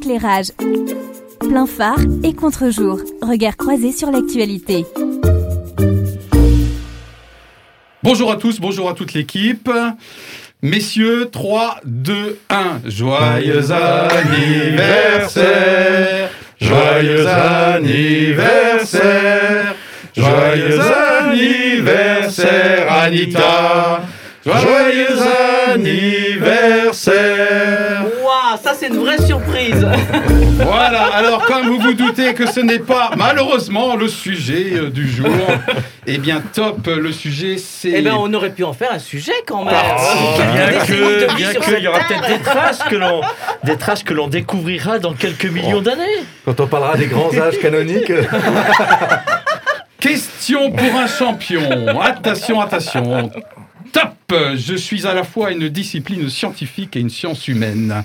éclairage. Plein phare et contre-jour. Regard croisé sur l'actualité. Bonjour à tous, bonjour à toute l'équipe. Messieurs, 3, 2, 1. Joyeux anniversaire Joyeux anniversaire Joyeux anniversaire Anita Joyeux anniversaire ça c'est une vraie surprise. Voilà, alors comme vous vous doutez que ce n'est pas malheureusement le sujet euh, du jour, eh bien top, le sujet c'est... Eh ben, on aurait pu en faire un sujet quand même. Oh, Il y a bien que, bien que, il y aura peut-être des traces que l'on, des traces que l'on découvrira dans quelques millions d'années. Quand on parlera des grands âges canoniques, Question pour un champion. Attention, attention. Top Je suis à la fois une discipline scientifique et une science humaine.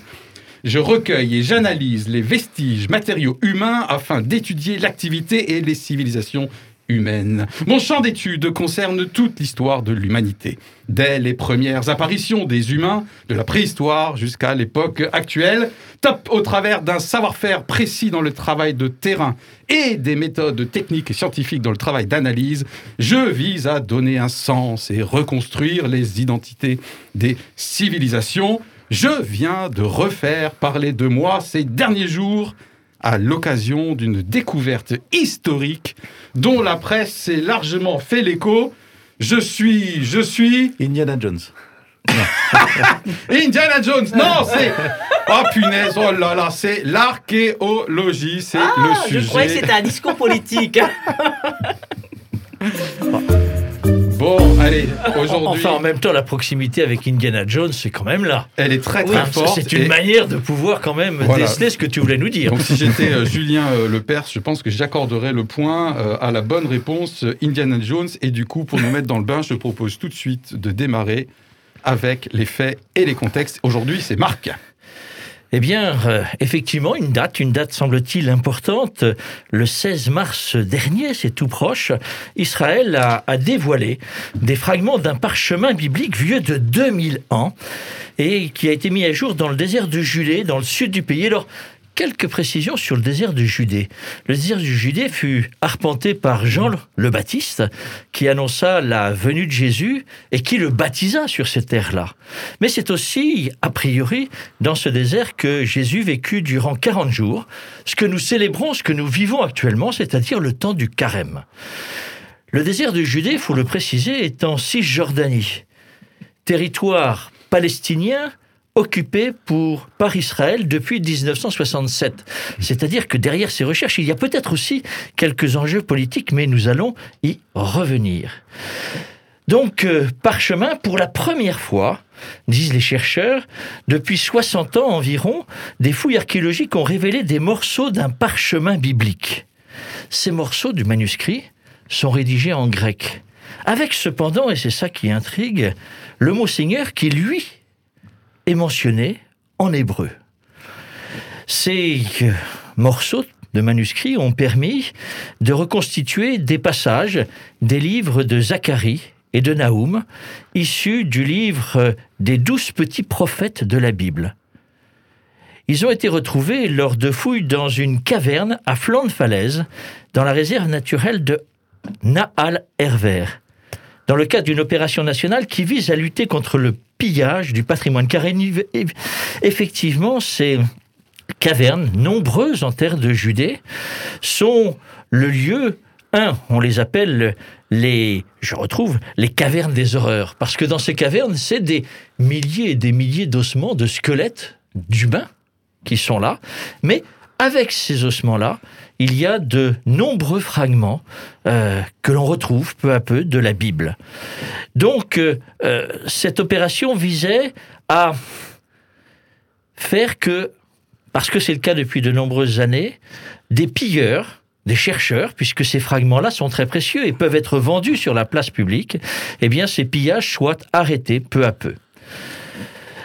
Je recueille et j'analyse les vestiges matériaux humains afin d'étudier l'activité et les civilisations humaines. Mon champ d'étude concerne toute l'histoire de l'humanité, dès les premières apparitions des humains, de la préhistoire jusqu'à l'époque actuelle, top au travers d'un savoir-faire précis dans le travail de terrain et des méthodes techniques et scientifiques dans le travail d'analyse, je vise à donner un sens et reconstruire les identités des civilisations. Je viens de refaire parler de moi ces derniers jours à l'occasion d'une découverte historique dont la presse s'est largement fait l'écho. Je suis, je suis Indiana Jones. Indiana Jones. Non, c'est oh punaise, oh là là, c'est l'archéologie, c'est Ah, le je sujet. croyais que c'était un discours politique. Bon, allez, aujourd'hui, Enfin, en même temps, la proximité avec Indiana Jones, c'est quand même là. elle est très très ça, forte. c'est une et- manière de pouvoir quand même Voilà. déceler ce que tu voulais nous dire. Donc si j'étais euh, Julien euh, Lepers, je pense que j'accorderais le point euh, à la bonne réponse euh, Indiana Jones. Et du coup, pour nous mettre dans le bain, je propose tout de suite de démarrer avec les faits et les contextes. Aujourd'hui, c'est Marc. Eh bien, euh, effectivement, une date, une date semble-t-il importante. Le 16 mars dernier, c'est tout proche, Israël a, dévoilé des fragments d'un parchemin biblique vieux de 2000 ans et qui a été mis à jour dans le désert de Judée, dans le sud du pays. Quelques précisions sur le désert de Judée. Le désert de Judée fut arpenté par Jean le Baptiste, qui annonça la venue de Jésus et qui le baptisa sur cette terre-là. Mais c'est aussi, a priori, dans ce désert que Jésus vécut durant 40 jours, ce que nous célébrons, ce que nous vivons actuellement, c'est-à-dire le temps du carême. Le désert de Judée, faut le préciser, est en Cisjordanie, territoire palestinien occupé pour, par Israël depuis 1967. C'est-à-dire que derrière ces recherches, il y a peut-être aussi quelques enjeux politiques, mais nous allons y revenir. Donc, euh, parchemin, pour la première fois, disent les chercheurs, depuis 60 ans environ, des fouilles archéologiques ont révélé des morceaux d'un parchemin biblique. Ces morceaux du manuscrit sont rédigés en grec, avec cependant, et c'est ça qui intrigue, le mot Seigneur qui, lui, en hébreu. Ces euh, morceaux de manuscrits ont permis de reconstituer des passages des livres de Zacharie et de Naoum, issus du livre des douze petits prophètes de la Bible. Ils ont été retrouvés lors de fouilles dans une caverne à flanc de falaise, dans la réserve naturelle de Naal Herver, dans le cadre d'une opération nationale qui vise à lutter contre le pillage du patrimoine. Car effectivement, ces cavernes, nombreuses en terre de Judée, sont le lieu, un, on les appelle les, je retrouve, les cavernes des horreurs. Parce que dans ces cavernes, c'est des milliers et des milliers d'ossements, de squelettes d'humains qui sont là. Mais avec ces ossements-là, il y a de nombreux fragments euh, que l'on retrouve peu à peu de la Bible. Donc, euh, euh, cette opération visait à faire que, parce que c'est le cas depuis de nombreuses années, des pilleurs, des chercheurs, puisque ces fragments-là sont très précieux et peuvent être vendus sur la place publique, eh bien, ces pillages soient arrêtés peu à peu.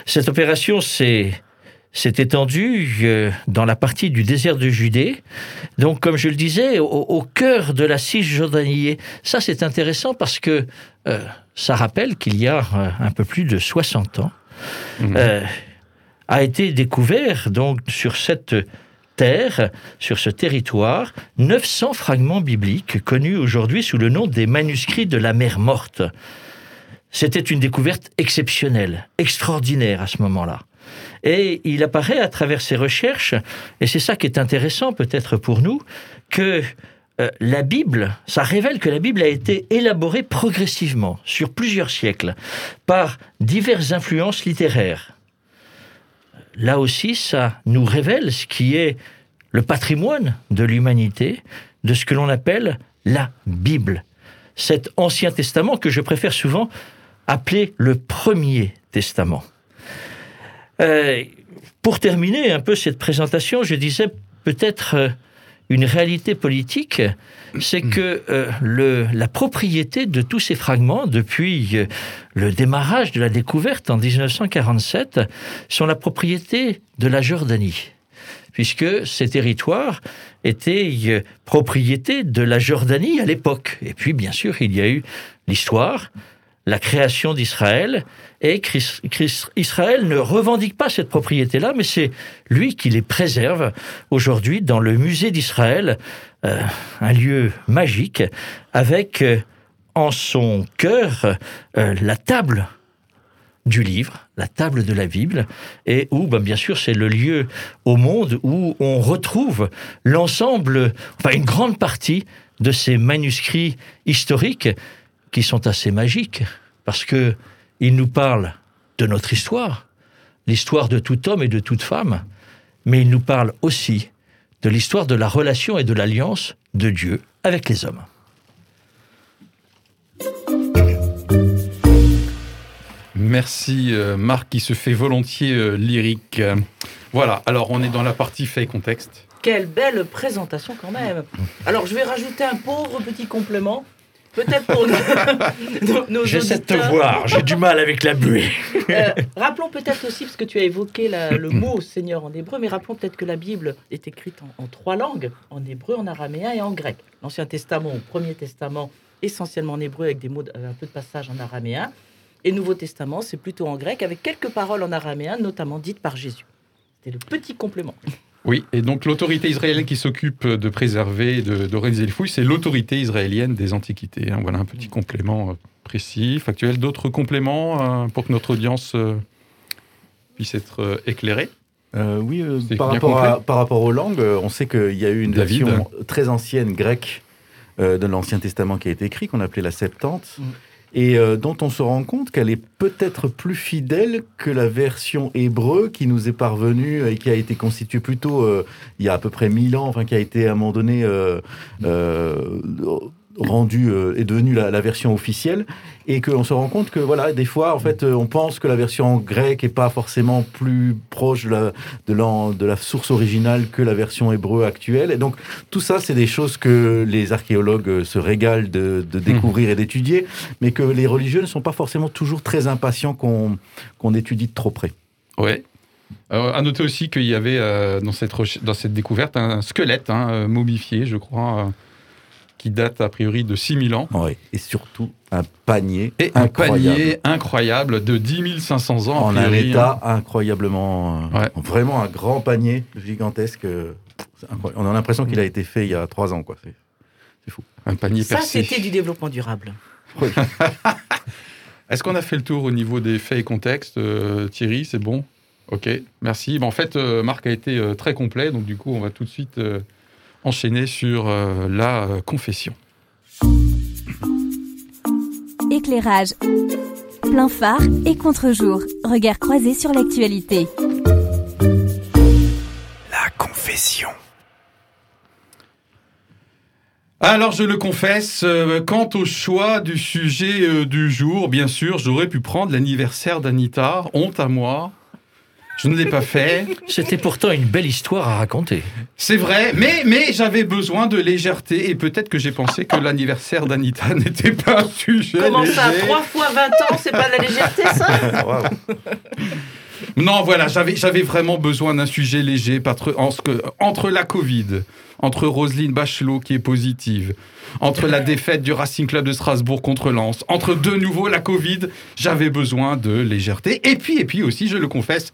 Cette opération s'est s'est étendue euh, dans la partie du désert de Judée. Donc, comme je le disais, au, au cœur de la Cisjordanie. Ça, c'est intéressant parce que euh, ça rappelle qu'il y a euh, un peu plus de 60 ans, Mhm. euh, a été découvert donc sur cette terre, sur ce territoire, 900 fragments bibliques connus aujourd'hui sous le nom des manuscrits de la mer morte. C'était une découverte exceptionnelle, extraordinaire à ce moment-là. Et il apparaît à travers ses recherches, et c'est ça qui est intéressant peut-être pour nous, que euh, la Bible, ça révèle que la Bible a été élaborée progressivement, sur plusieurs siècles, par diverses influences littéraires. Là aussi, ça nous révèle ce qui est le patrimoine de l'humanité, de ce que l'on appelle la Bible. Cet Ancien Testament que je préfère souvent appeler le Premier Testament. Euh, pour terminer un peu cette présentation, je disais peut-être euh, une réalité politique, c'est que euh, la propriété de tous ces fragments, depuis le démarrage de la découverte en 1947, sont la propriété de la Jordanie, puisque ces territoires étaient propriété de la Jordanie à l'époque. Et puis, bien sûr, il y a eu l'histoire, la création d'Israël, et Israël ne revendique pas cette propriété-là, mais c'est lui qui les préserve aujourd'hui dans le musée d'Israël, euh, un lieu magique, avec euh, en son cœur euh, la table du livre, la table de la Bible, et où, ben, bien sûr, c'est le lieu au monde où on retrouve l'ensemble, enfin une grande partie de ces manuscrits historiques qui sont assez magiques, parce que ils nous parlent de notre histoire, l'histoire de tout homme et de toute femme, mais ils nous parlent aussi de l'histoire de la relation et de l'alliance de Dieu avec les hommes. Merci euh, Marc qui se fait volontiers euh, lyrique. Voilà, alors on est dans la partie fait et contexte. Quelle belle présentation quand même. Alors je vais rajouter un pauvre petit complément. Peut-être pour nos, J'essaie de te voir, j'ai du mal avec la buée. Euh, rappelons peut-être aussi, parce que tu as évoqué la- le mot Seigneur en hébreu, mais rappelons peut-être que la Bible est écrite en, en trois langues, en hébreu, en araméen et en grec. L'Ancien Testament, ou Premier Testament, essentiellement en hébreu avec des mots, de- un peu de passage en araméen. Et Nouveau Testament, c'est plutôt en grec, avec quelques paroles en araméen, notamment dites par Jésus. C'était le petit complément. Oui, et donc l'autorité israélienne qui s'occupe de préserver, et de, d'organiser les fouilles, c'est l'autorité israélienne des Antiquités. hein. Voilà un petit complément euh, précis, factuel. D'autres compléments euh, pour que notre audience euh, puisse être euh, éclairée? Euh, oui, euh, par, rapport à, par rapport aux langues, euh, on sait qu'il y a eu une David. version très ancienne grecque euh, de l'Ancien Testament qui a été écrite, qu'on appelait la Septante, Mm. Et euh, dont on se rend compte qu'elle est peut-être plus fidèle que la version hébreu qui nous est parvenue et qui a été constituée plutôt euh, il y a à peu près 1000 ans, enfin qui a été à un moment donné euh, rendue euh, est devenue la, la version officielle et qu'on se rend compte que voilà des fois en fait euh, on pense que la version grecque est pas forcément plus proche de la, de, la source originale que la version hébreu actuelle et donc tout ça c'est des choses que les archéologues euh, se régalent de, de découvrir et d'étudier mais que les religieux ne sont pas forcément toujours très impatients qu'on qu'on étudie de trop près. Ouais. Euh, à noter aussi qu'il y avait euh, dans, cette dans cette découverte un squelette hein, momifié, je crois, qui date a priori de 6000 ans. Ouais. Et surtout un panier Et un incroyable. panier incroyable de 10 500 ans. en un priori, hein. état incroyablement, euh, Ouais. vraiment un grand panier gigantesque. euh. On a l'impression qu'il a été fait il y a trois ans, quoi. C'est- Un panier Ça, c'était du développement durable. Est-ce qu'on a fait le tour au niveau des faits et contextes euh, Thierry, c'est bon? Ok, merci. Ben, en fait, euh, Marc a été euh, très complet, donc du coup, on va tout de suite euh, enchaîner sur euh, la euh, confession. Éclairage. Plein phare et contre-jour. Regard croisé sur l'actualité. La confession. Alors, je le confesse, euh, quant au choix du sujet euh, du jour, bien sûr, j'aurais pu prendre l'anniversaire d'Anita. Honte à moi. Je ne l'ai pas fait. C'était pourtant une belle histoire à raconter. C'est vrai, mais, mais j'avais besoin de légèreté et peut-être que j'ai pensé que l'anniversaire d'Anita n'était pas un sujet Comment ça, léger. 3 fois 20 ans, c'est pas de la légèreté ça Non, voilà, j'avais, j'avais vraiment besoin d'un sujet léger parce- en ce que- entre la Covid, entre Roselyne Bachelot qui est positive, entre la défaite du Racing Club de Strasbourg contre Lens, entre de nouveau la Covid, j'avais besoin de légèreté. Et puis, et puis aussi, je le confesse,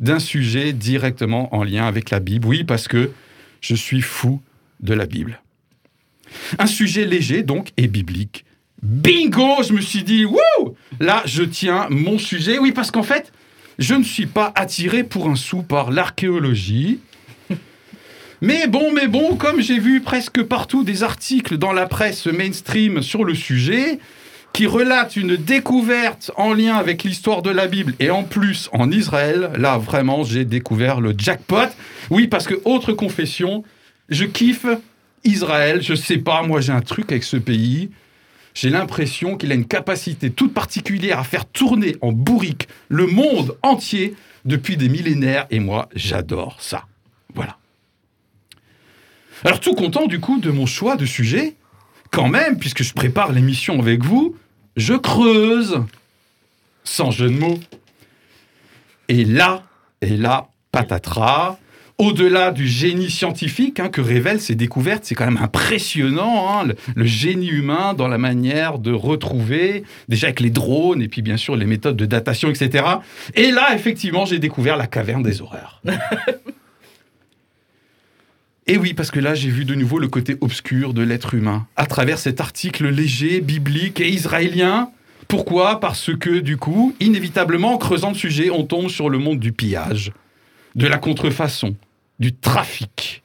d'un sujet directement en lien avec la Bible. Oui, parce que je suis fou de la Bible. Un sujet léger, donc, et biblique. Bingo Je me suis dit, wouh Là, je tiens mon sujet. Oui, parce qu'en fait, je ne suis pas attiré pour un sou par l'archéologie. Mais bon, mais bon, comme j'ai vu presque partout des articles dans la presse mainstream sur le sujet, qui relatent une découverte en lien avec l'histoire de la Bible et en plus en Israël, là vraiment j'ai découvert le jackpot. Oui, parce que autre confession, je kiffe Israël, je sais pas, moi j'ai un truc avec ce pays. J'ai l'impression qu'il a une capacité toute particulière à faire tourner en bourrique le monde entier depuis des millénaires et moi j'adore ça. Voilà. Alors tout content du coup de mon choix de sujet, quand même, puisque je prépare l'émission avec vous, je creuse, sans jeu de mots. Et là, et là, patatras, au-delà du génie scientifique hein, que révèlent ces découvertes, c'est quand même impressionnant, hein, le, le, génie humain dans la manière de retrouver, déjà avec les drones, et puis bien sûr les méthodes de datation, etc. Et là, effectivement, j'ai découvert la caverne des horreurs. Et oui, parce que là, j'ai vu de nouveau le côté obscur de l'être humain, à travers cet article léger, biblique et israélien. Pourquoi? Parce que, du coup, inévitablement, en creusant le sujet, on tombe sur le monde du pillage, de la contrefaçon, du trafic.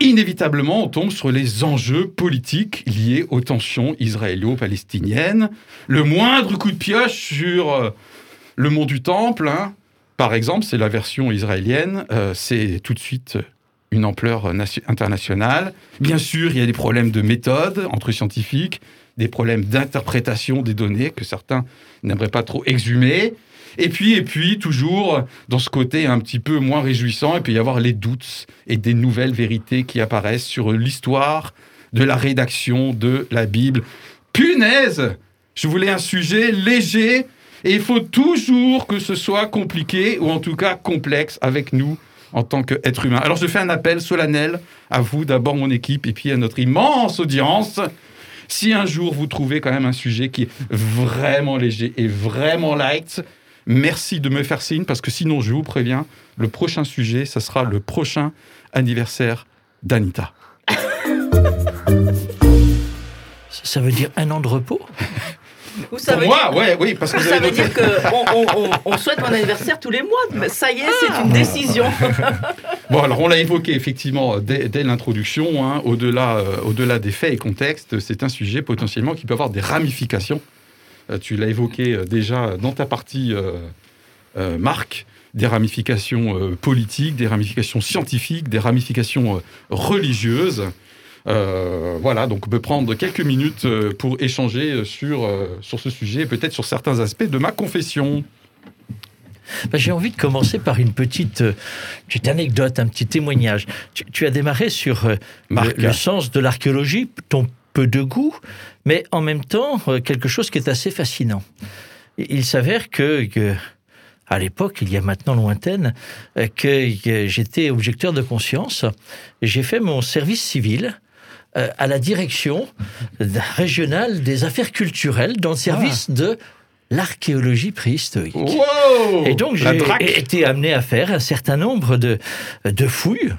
Inévitablement, on tombe sur les enjeux politiques liés aux tensions israélo-palestiniennes. Le moindre coup de pioche sur euh, le mont du Temple, hein, par exemple, c'est la version israélienne, euh, c'est tout de suite une ampleur internationale. Bien sûr, il y a des problèmes de méthode entre scientifiques, des problèmes d'interprétation des données que certains n'aimeraient pas trop exhumer. Et puis, et puis, toujours dans ce côté un petit peu moins réjouissant, il peut y avoir les doutes et des nouvelles vérités qui apparaissent sur l'histoire de la rédaction de la Bible. Punaise Je voulais un sujet léger et il faut toujours que ce soit compliqué ou en tout cas complexe avec nous en tant qu'être humain. Alors je fais un appel solennel à vous, d'abord mon équipe, et puis à notre immense audience. Si un jour vous trouvez quand même un sujet qui est vraiment léger et vraiment light, merci de me faire signe, parce que sinon, je vous préviens, le prochain sujet, ça sera le prochain anniversaire d'Anita. Ça veut dire un an de repos? Ou ça Pour veut moi, dire... ouais, oui, parce que ça veut dire qu'on on, souhaite mon anniversaire tous les mois. Ça y est, c'est une décision. Bon, alors on l'a évoqué effectivement dès, dès l'introduction, hein, au-delà euh, au-delà des faits et contextes, c'est un sujet potentiellement qui peut avoir des ramifications. Euh, tu l'as évoqué euh, déjà dans ta partie, Marc, des ramifications euh, politiques, des ramifications scientifiques, des ramifications euh, religieuses. Euh, voilà, donc on peut prendre quelques minutes euh, pour échanger sur, euh, sur ce sujet, et peut-être sur certains aspects de ma confession. Ben, J'ai envie de commencer par une petite, euh, petite anecdote, un petit témoignage. Tu, tu as démarré sur euh, le, sens de l'archéologie, ton peu de goût, mais en même temps euh, quelque chose qui est assez fascinant. Il s'avère que, que, à l'époque, il y a maintenant lointaine, que, que j'étais objecteur de conscience. J'ai fait mon service civil euh, à la direction régionale des affaires culturelles dans le service de l'archéologie préhistorique. Wow Et donc, j'ai été amené à faire un certain nombre de, de fouilles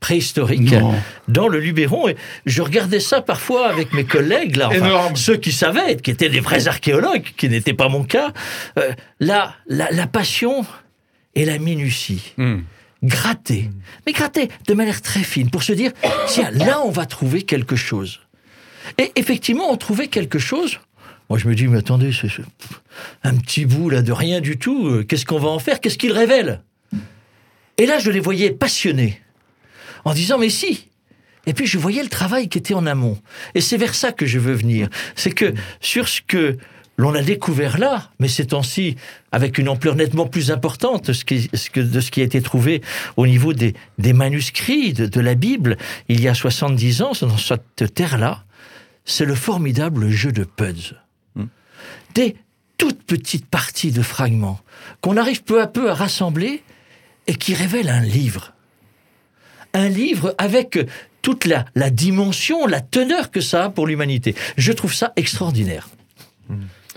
préhistoriques Non. dans le Luberon. Et je regardais ça parfois avec mes collègues, là, enfin, ceux qui savaient, qui étaient des vrais archéologues, qui n'était pas mon cas. Euh, la, la, la passion et la minutie. Hmm. Gratter. Mais gratter de manière très fine pour se dire, tiens, là, on va trouver quelque chose. Et effectivement, on trouvait quelque chose. Moi, je me dis, mais attendez, c'est c'est un petit bout là de rien du tout. euh, Qu'est-ce qu'on va en faire? Qu'est-ce qu'il révèle? Et là, je les voyais passionnés, en disant, mais si. Et puis, je voyais le travail qui était en amont. Et c'est vers ça que je veux venir. C'est que sur ce que l'on a découvert là, mais ces temps-ci, avec une ampleur nettement plus importante de ce qui, ce que- de ce qui a été trouvé au niveau des, des manuscrits de, de la Bible, il y a 70 ans, dans cette terre-là, c'est le formidable jeu de Puds. Des toutes petites parties de fragments qu'on arrive peu à peu à rassembler et qui révèlent un livre. Un livre avec toute la, la dimension, la teneur que ça a pour l'humanité. Je trouve ça extraordinaire.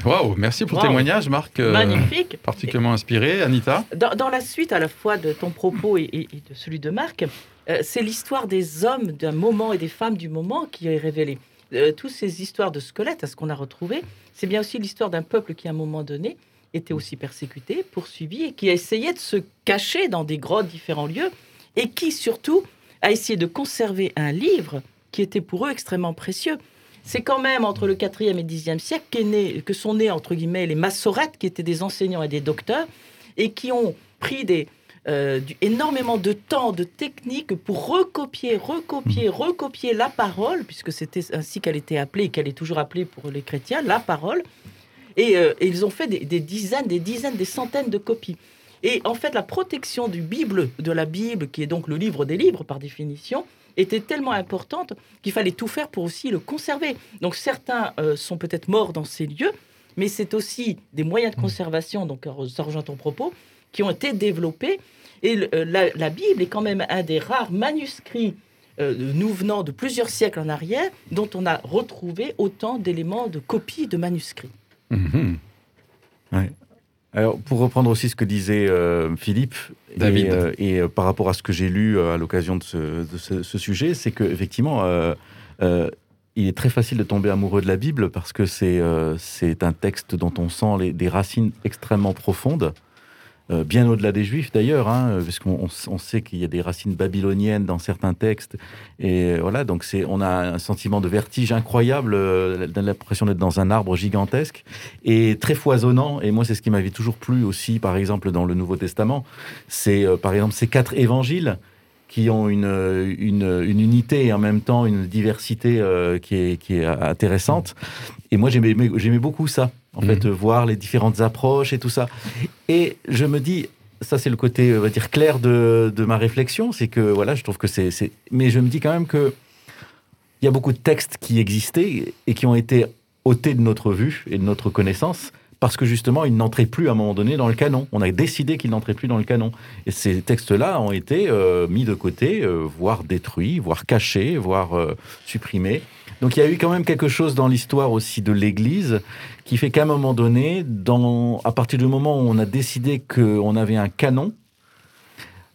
Waouh, merci pour le témoignage, Marc. euh, Magnifique. Particulièrement inspiré. Anita Dans, dans la suite à la fois de ton propos et, et- et de celui de Marc, euh, c'est l'histoire des hommes d'un moment et des femmes du moment qui est révélée. Euh, toutes ces histoires de squelettes, à ce qu'on a retrouvé, c'est bien aussi l'histoire d'un peuple qui, à un moment donné, était aussi persécuté, poursuivi, et qui a essayé de se cacher dans des grottes, différents lieux, et qui, surtout, a essayé de conserver un livre qui était pour eux extrêmement précieux. C'est quand même entre le 4e et 10e siècle né- que sont nés, entre guillemets, les massorettes, qui étaient des enseignants et des docteurs, et qui ont pris des, euh, du- énormément de temps, de techniques pour recopier, recopier, recopier la parole, puisque c'était ainsi qu'elle était appelée, et qu'elle est toujours appelée pour les chrétiens, la parole. Et, euh, et ils ont fait des, des dizaines, des dizaines, des centaines de copies. Et en fait, la protection du Bible, de la Bible, qui est donc le livre des livres par définition, était tellement importante qu'il fallait tout faire pour aussi le conserver. Donc certains euh, sont peut-être morts dans ces lieux, mais c'est aussi des moyens de conservation, donc euh, ça rejoint ton propos, qui ont été développés. Et le- euh, la, la Bible est quand même un des rares manuscrits euh, nous venant de plusieurs siècles en arrière, dont on a retrouvé autant d'éléments de copies de manuscrits. Mhm. Alors, pour reprendre aussi ce que disait euh, Philippe, et, David. euh, et, euh, par rapport à ce que j'ai lu euh, à l'occasion de ce, sujet, c'est qu'effectivement, euh, euh, il est très facile de tomber amoureux de la Bible parce que c'est euh, un texte dont on sent des racines extrêmement profondes, euh, bien au-delà des Juifs d'ailleurs, hein, parce qu'on on, on sait qu'il y a des racines babyloniennes dans certains textes. Et voilà, donc on a un sentiment de vertige incroyable, euh, l'impression d'être dans un arbre gigantesque et très foisonnant. Et moi, c'est ce qui m'avait toujours plu aussi, par exemple, dans le Nouveau Testament. C'est, euh, par exemple, ces quatre évangiles qui ont une, euh, une, une unité et en même temps une diversité euh, qui, est, qui est intéressante. Et moi, j'aimais beaucoup ça, en Mhm. fait, euh, voir les différentes approches et tout ça. Et je me dis, ça c'est le côté, on va dire, clair de, de ma réflexion, c'est que, voilà, je trouve que c'est... c'est... Mais je me dis quand même que il y a beaucoup de textes qui existaient et qui ont été ôtés de notre vue et de notre connaissance parce que justement, ils n'entraient plus à un moment donné dans le canon. On a décidé qu'ils n'entraient plus dans le canon. Et ces textes-là ont été euh, mis de côté, euh, voire détruits, voire cachés, voire euh, supprimés. Donc il y a eu quand même quelque chose dans l'histoire aussi de l'Église qui fait qu'à un moment donné, dans, à partir du moment où on a décidé qu'on avait un canon,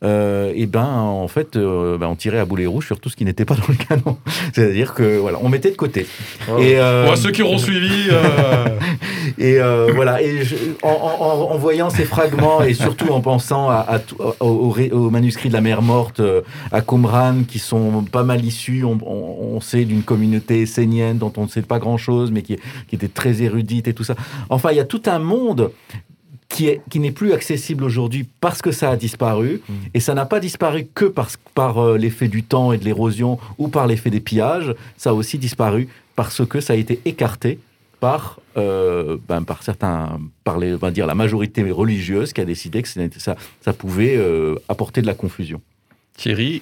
euh, et ben en fait, euh, ben, on tirait à boulet rouge sur tout ce qui n'était pas dans le canon. C'est-à-dire que voilà, on mettait de côté. Et, euh, Bon, ceux qui auront suivi. euh, et euh, voilà, et je- en, en- en voyant ces fragments et surtout en pensant à, à tout- au, au ré- au manuscrit de la mer morte euh, à Qumran, qui sont pas mal issus, on, on- on sait, d'une communauté essénienne dont on ne sait pas grand-chose, mais qui, qui était très érudite et tout ça. Enfin, il y a tout un monde qui est qui n'est plus accessible aujourd'hui parce que ça a disparu. Et ça n'a pas disparu que par par euh, l'effet du temps et de l'érosion ou par l'effet des pillages. Ça a aussi disparu parce que ça a été écarté par euh, ben, par certains par les on va dire la majorité religieuse qui a décidé que ça ça pouvait euh, apporter de la confusion. Thierry,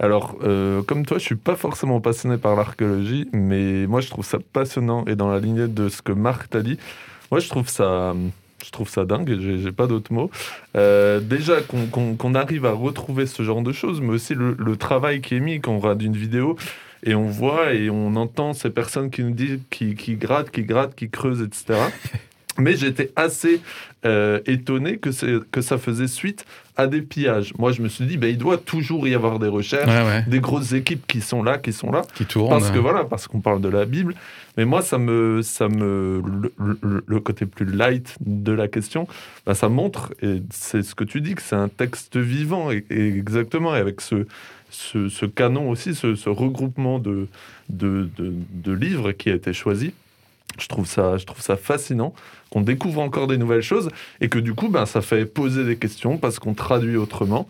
Alors, euh, comme toi, je suis pas forcément passionné par l'archéologie, mais moi, je trouve ça passionnant. Et dans la lignée de ce que Marc t'a dit, moi, je trouve ça, je trouve ça dingue. J'ai pas d'autres mots. Euh, déjà qu'on arrive à retrouver ce genre de choses, mais aussi le, le travail qui est mis quand on regarde une vidéo et on voit et on entend ces personnes qui nous disent, qui, qui grattent, qui grattent, qui creusent, etc. Mais j'étais assez euh, étonné que, ça faisait suite à des pillages. Moi, je me suis dit, ben, il doit toujours y avoir des recherches, ouais, ouais, des grosses équipes qui sont là, qui sont là. qui tourne. Parce que voilà, parce qu'on parle de la Bible. Mais moi, ça me, ça me, le, le- le côté plus light de la question, bah, ça montre, et c'est ce que tu dis, que c'est un texte vivant, et, et exactement, et avec ce, ce, ce canon aussi, ce, ce regroupement de, de, de, de livres qui a été choisi. Je trouve ça, je trouve ça fascinant qu'on découvre encore des nouvelles choses et que du coup, ben, ça fait poser des questions parce qu'on traduit autrement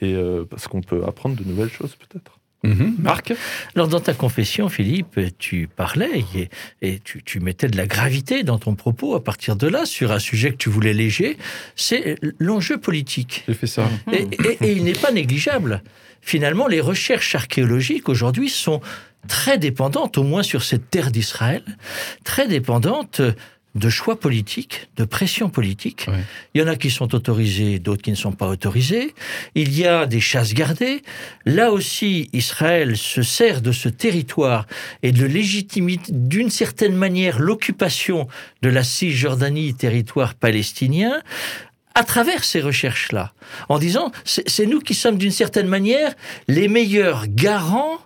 et euh, parce qu'on peut apprendre de nouvelles choses peut-être. Mhm. Marc? Alors, dans ta confession, Philippe, tu parlais et, et tu, tu mettais de la gravité dans ton propos à partir de là sur un sujet que tu voulais léger, c'est l'enjeu politique. J'ai fait ça. Et, et- et il n'est pas négligeable. Finalement, les recherches archéologiques aujourd'hui sont très dépendantes, au moins sur cette terre d'Israël, très dépendantes de choix politiques, de pression politique. Il y en a qui sont autorisés, d'autres qui ne sont pas autorisés. Il y a des chasses gardées. Là aussi, Israël se sert de ce territoire et de légitimité, d'une certaine manière, l'occupation de la Cisjordanie, territoire palestinien, à travers ces recherches-là, en disant, c'est nous qui sommes d'une certaine manière les meilleurs garants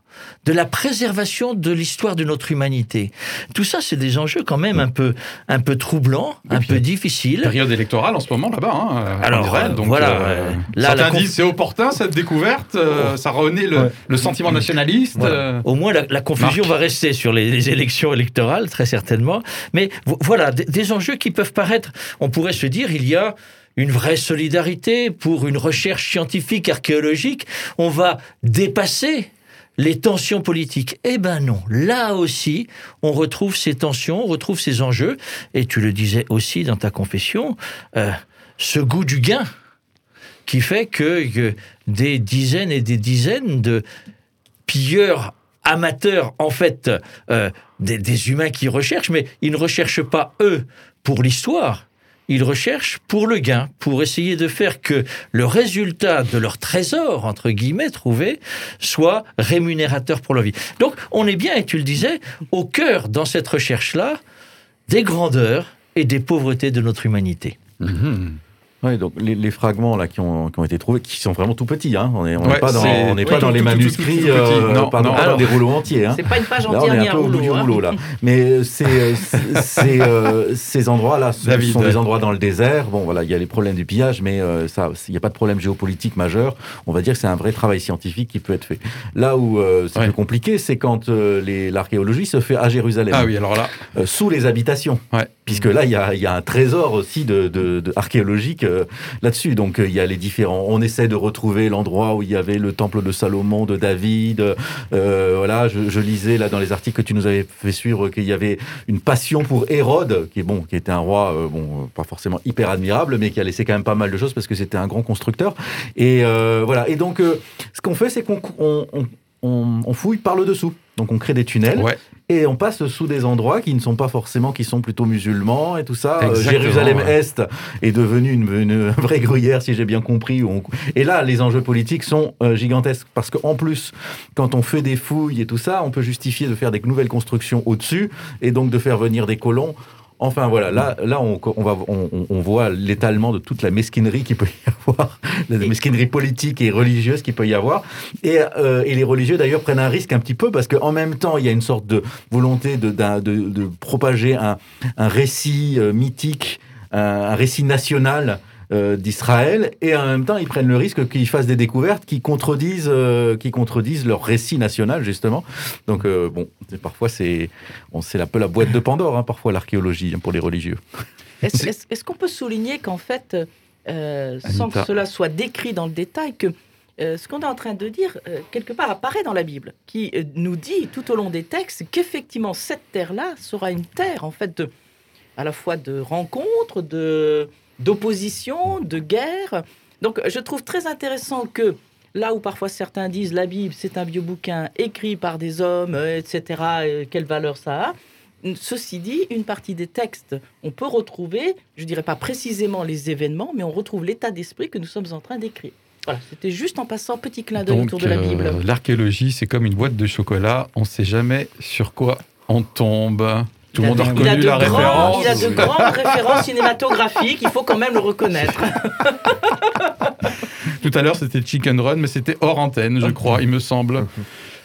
de la préservation de l'histoire de notre humanité. Tout ça, c'est des enjeux quand même un peu, un peu troublants, un peu difficiles. Période électorale en ce moment là-bas. Hein, Alors, Israël, euh, donc, voilà, euh, euh, là, certains disent c'est opportun cette découverte, euh, ça renaît le, Ouais. le sentiment nationaliste. Voilà. euh, Au moins, la, la confusion Marc. va rester sur les, les élections électorales, très certainement. Mais vo- voilà, des, des enjeux qui peuvent paraître, on pourrait se dire, il y a une vraie solidarité pour une recherche scientifique, archéologique. On va dépasser les tensions politiques. Eh ben non, là aussi, on retrouve ces tensions, on retrouve ces enjeux. Et tu le disais aussi dans ta confession, euh, ce goût du gain qui fait que, des dizaines et des dizaines de pilleurs amateurs, en fait, euh, des humains qui recherchent, mais ils ne recherchent pas, eux, pour l'histoire. Ils recherchent pour le gain, pour essayer de faire que le résultat de leur trésor, entre guillemets, trouvé, soit rémunérateur pour leur vie. Donc, on est bien, et tu le disais, au cœur, dans cette recherche-là, des grandeurs et des pauvretés de notre humanité. mhm. Ouais, donc les, les fragments là qui ont, qui ont été trouvés, qui sont vraiment tout petits, hein. on n'est on n'est Ouais, pas dans, on n'est ouais, pas tout, dans les tout, tout, tout, manuscrits, euh, Non, pas, non. dans- des rouleaux entiers. Hein. C'est pas une page Là, on entière est un un peu au bout du hein. rouleau là. Mais euh, c'est, c'est- c'est, euh, ces endroits-là, ce David. sont des endroits dans le désert. Bon, voilà, il y a les problèmes du pillage, mais euh, ça, il n'y a pas de problème géopolitique majeur. On va dire que c'est un vrai travail scientifique qui peut être fait. Là où euh, c'est Ouais. plus compliqué, c'est quand euh, les- l'archéologie se fait à Jérusalem, Ah oui, alors là, euh, sous les habitations. Ouais. Puisque là, il y a, il y a un trésor aussi de, de- de archéologique euh, là-dessus. Donc, euh, il y a les différents. On essaie de retrouver l'endroit où il y avait le temple de Salomon, de David. Euh, voilà, je, lisais là dans les articles que tu nous avais fait suivre qu'il y avait une passion pour Hérode, qui est bon, qui était un roi, bon, pas forcément hyper admirable, mais qui a laissé quand même pas mal de choses parce que c'était un grand constructeur. Et voilà. Et donc, ce qu'on fait, c'est qu'on on, on- on- on fouille par le dessous. Donc, on crée des tunnels. ouais. Et on passe sous des endroits qui ne sont pas forcément, qui sont plutôt musulmans et tout ça. Euh, Jérusalem-Est est devenu une, une vraie gruyère, si j'ai bien compris. on- Et là, les enjeux politiques sont euh, gigantesques. Parce qu'en plus, quand on fait des fouilles et tout ça, on peut justifier de faire des nouvelles constructions au-dessus et donc de faire venir des colons. Enfin voilà, là, là on, on va, on, on- on voit l'étalement de toute la mesquinerie qu'il peut y avoir, la mesquinerie politique et religieuse qu'il peut y avoir. Et, euh, et les religieux d'ailleurs prennent un risque un petit peu parce qu'en même temps, il y a une sorte de volonté de, d'un- de, de propager un, un récit euh, mythique, un, un récit national euh, d'Israël, et en même temps, ils prennent le risque qu'ils fassent des découvertes qui contredisent, euh, qui contredisent leur récit national justement. Donc euh, bon, c'est- parfois c'est, on c'est un peu la boîte de Pandore, hein, parfois l'archéologie hein, pour les religieux. Est-ce qu'on peut souligner qu'en fait, euh, sans que cela soit décrit dans le détail, que euh, ce qu'on est en train de dire, euh, quelque part, apparaît dans la Bible, qui euh, nous dit tout au long des textes qu'effectivement, cette terre-là sera une terre, en fait, de, à la fois de rencontres, de, d'opposition, de guerre. Donc, je trouve très intéressant que là où parfois certains disent la Bible, c'est un vieux bouquin écrit par des hommes, euh, etc., euh, quelle valeur ça a Ceci dit, une partie des textes, on peut retrouver, je dirais pas précisément les événements, mais on retrouve l'état d'esprit que nous sommes en train d'écrire. Voilà, c'était juste en passant petit clin d'œil autour de la Bible. euh, l'archéologie, c'est comme une boîte de chocolat. On ne sait jamais sur quoi on tombe. Tout le monde a il a reconnu de la grands- référence. Il a de grandes références cinématographiques, il faut quand même le reconnaître. Tout à l'heure, c'était Chicken Run, mais c'était hors antenne, je crois, il me semble.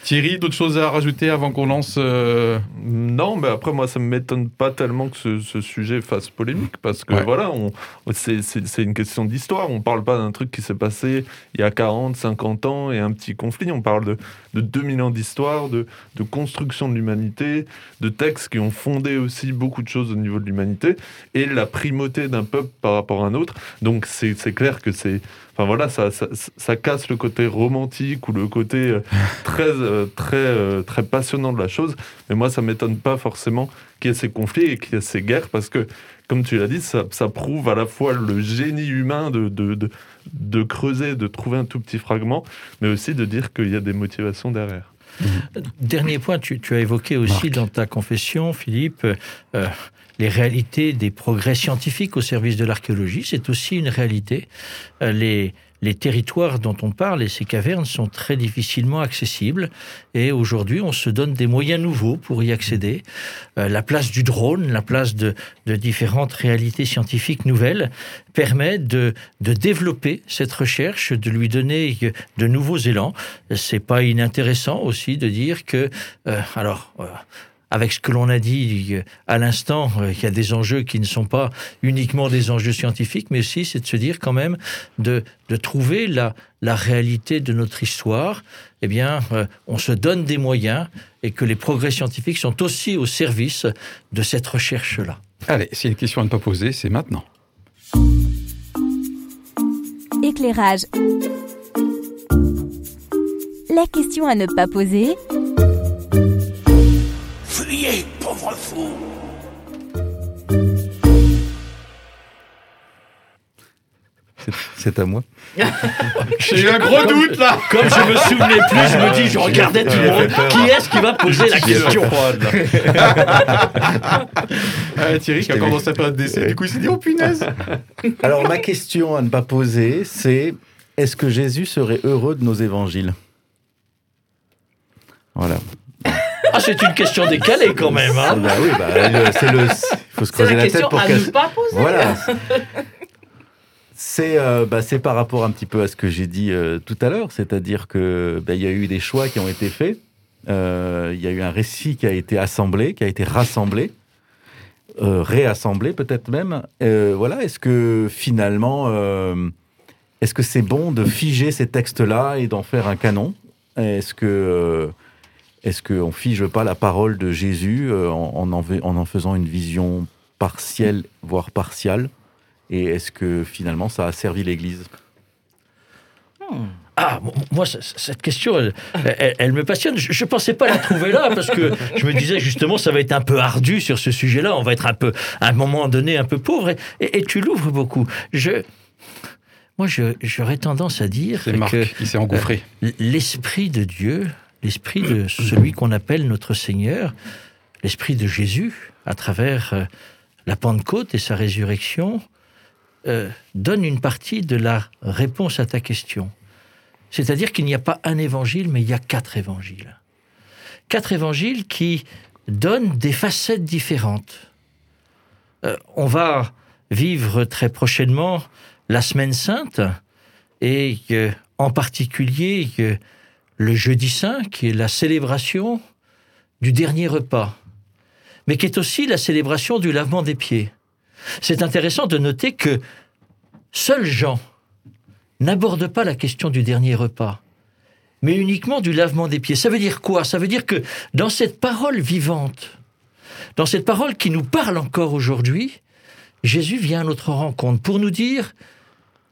Thierry, d'autres choses à rajouter avant qu'on lance euh, Non, mais après, moi, ça me m'étonne pas tellement que ce, ce sujet fasse polémique, parce que Ouais. voilà, on, c'est, une question d'histoire. On parle pas d'un truc qui s'est passé il y a 40, 50 ans et un petit conflit. On parle de, de 2000 ans d'histoire, de, de construction de l'humanité, de textes qui ont fondé aussi beaucoup de choses au niveau de l'humanité et la primauté d'un peuple par rapport à un autre. Donc, c'est clair que c'est. Enfin voilà, ça, ça, ça casse le côté romantique ou le côté euh, très, euh, très, euh, très passionnant de la chose. Mais moi, ça m'étonne pas forcément qu'il y ait ces conflits et qu'il y ait ces guerres parce que, comme tu l'as dit, ça, ça prouve à la fois le génie humain de, de, de, de creuser, de trouver un tout petit fragment, mais aussi de dire qu'il y a des motivations derrière. Dernier point, tu, tu as évoqué aussi Marc. dans ta confession, Philippe, euh, les réalités des progrès scientifiques au service de l'archéologie. C'est aussi une réalité. Euh, les, les territoires dont on parle et ces cavernes sont très difficilement accessibles. Et aujourd'hui, on se donne des moyens nouveaux pour y accéder. Euh, la place du drone, la place de, de différentes réalités scientifiques nouvelles permet de, de développer cette recherche, de lui donner de nouveaux élans. C'est pas inintéressant aussi de dire que, euh, alors, euh, avec ce que l'on a dit euh, à l'instant, euh, il y a des enjeux qui ne sont pas uniquement des enjeux scientifiques, mais aussi c'est de se dire quand même de, de trouver la, la réalité de notre histoire. Eh bien, euh, on se donne des moyens et que les progrès scientifiques sont aussi au service de cette recherche-là. Allez, s'il y a une question à ne pas poser, c'est maintenant. Éclairage. La question à ne pas poser fou C'est à moi. J'ai eu un gros doute là Comme je me souvenais plus, je me dis, je regardais tout le monde. Qui est-ce qui va poser la question Ah, Thierry qui a commencé à période d'essai, du coup il s'est dit oh punaise Alors, ma question à ne pas poser, c'est est-ce que Jésus serait heureux de nos évangiles? Voilà. Ah, c'est une question décalée quand même. Hein bah oui, bah, le- c'est le. Il faut se creuser la la, tête question pour à que. ne pas poser. Voilà. C'est euh, bah, c'est par rapport un petit peu à ce que j'ai dit euh, tout à l'heure, c'est-à-dire que bah, il y a eu des choix qui ont été faits, Euh, il y a eu un récit qui a été assemblé, qui a été rassemblé, euh, réassemblé peut-être même. Euh, voilà, est-ce que finalement, euh, est-ce que c'est bon de figer ces textes-là et d'en faire un canon? Est-ce que euh, est-ce qu'on fige pas la parole de Jésus euh, en, en, faisant une vision partielle, voire partiale? Et est-ce que finalement ça a servi l'Église? Ah, moi, cette question, elle, elle- elle me passionne. Je ne pensais pas la trouver là, parce que je me disais justement, ça va être un peu ardu sur ce sujet-là. On va être un peu, à un moment donné, un peu pauvre. Et, et- et tu l'ouvres beaucoup. Je, moi, je- j'aurais tendance à dire C'est Marc que qui s'est engouffré. l'esprit de Dieu, l'esprit de celui qu'on appelle notre Seigneur, l'esprit de Jésus, à travers euh, la Pentecôte et sa résurrection, euh, donne une partie de la réponse à ta question. C'est-à-dire qu'il n'y a pas un évangile, mais il y a quatre évangiles. Quatre évangiles qui donnent des facettes différentes. Euh, on va vivre très prochainement la Semaine Sainte, et en particulier le jeudi saint, qui est la célébration du dernier repas, mais qui est aussi la célébration du lavement des pieds. C'est intéressant de noter que seul Jean n'aborde pas la question du dernier repas, mais uniquement du lavement des pieds. Ça veut dire quoi? Ça veut dire que dans cette parole vivante, dans cette parole qui nous parle encore aujourd'hui, Jésus vient à notre rencontre pour nous dire,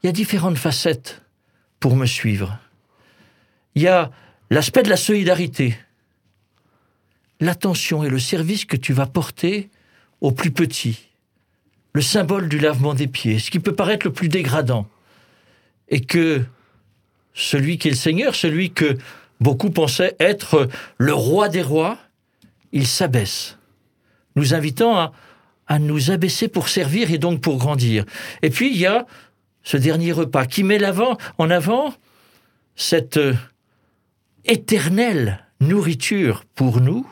il y a différentes facettes pour me suivre. Il y a l'aspect de la solidarité, l'attention et le service que tu vas porter aux plus petits, le symbole du lavement des pieds, ce qui peut paraître le plus dégradant, et que celui qui est le Seigneur, celui que beaucoup pensaient être le roi des rois, il s'abaisse, nous invitant à, à nous abaisser pour servir et donc pour grandir. Et puis il y a ce dernier repas qui met l'avant, en avant cette euh, éternelle nourriture pour nous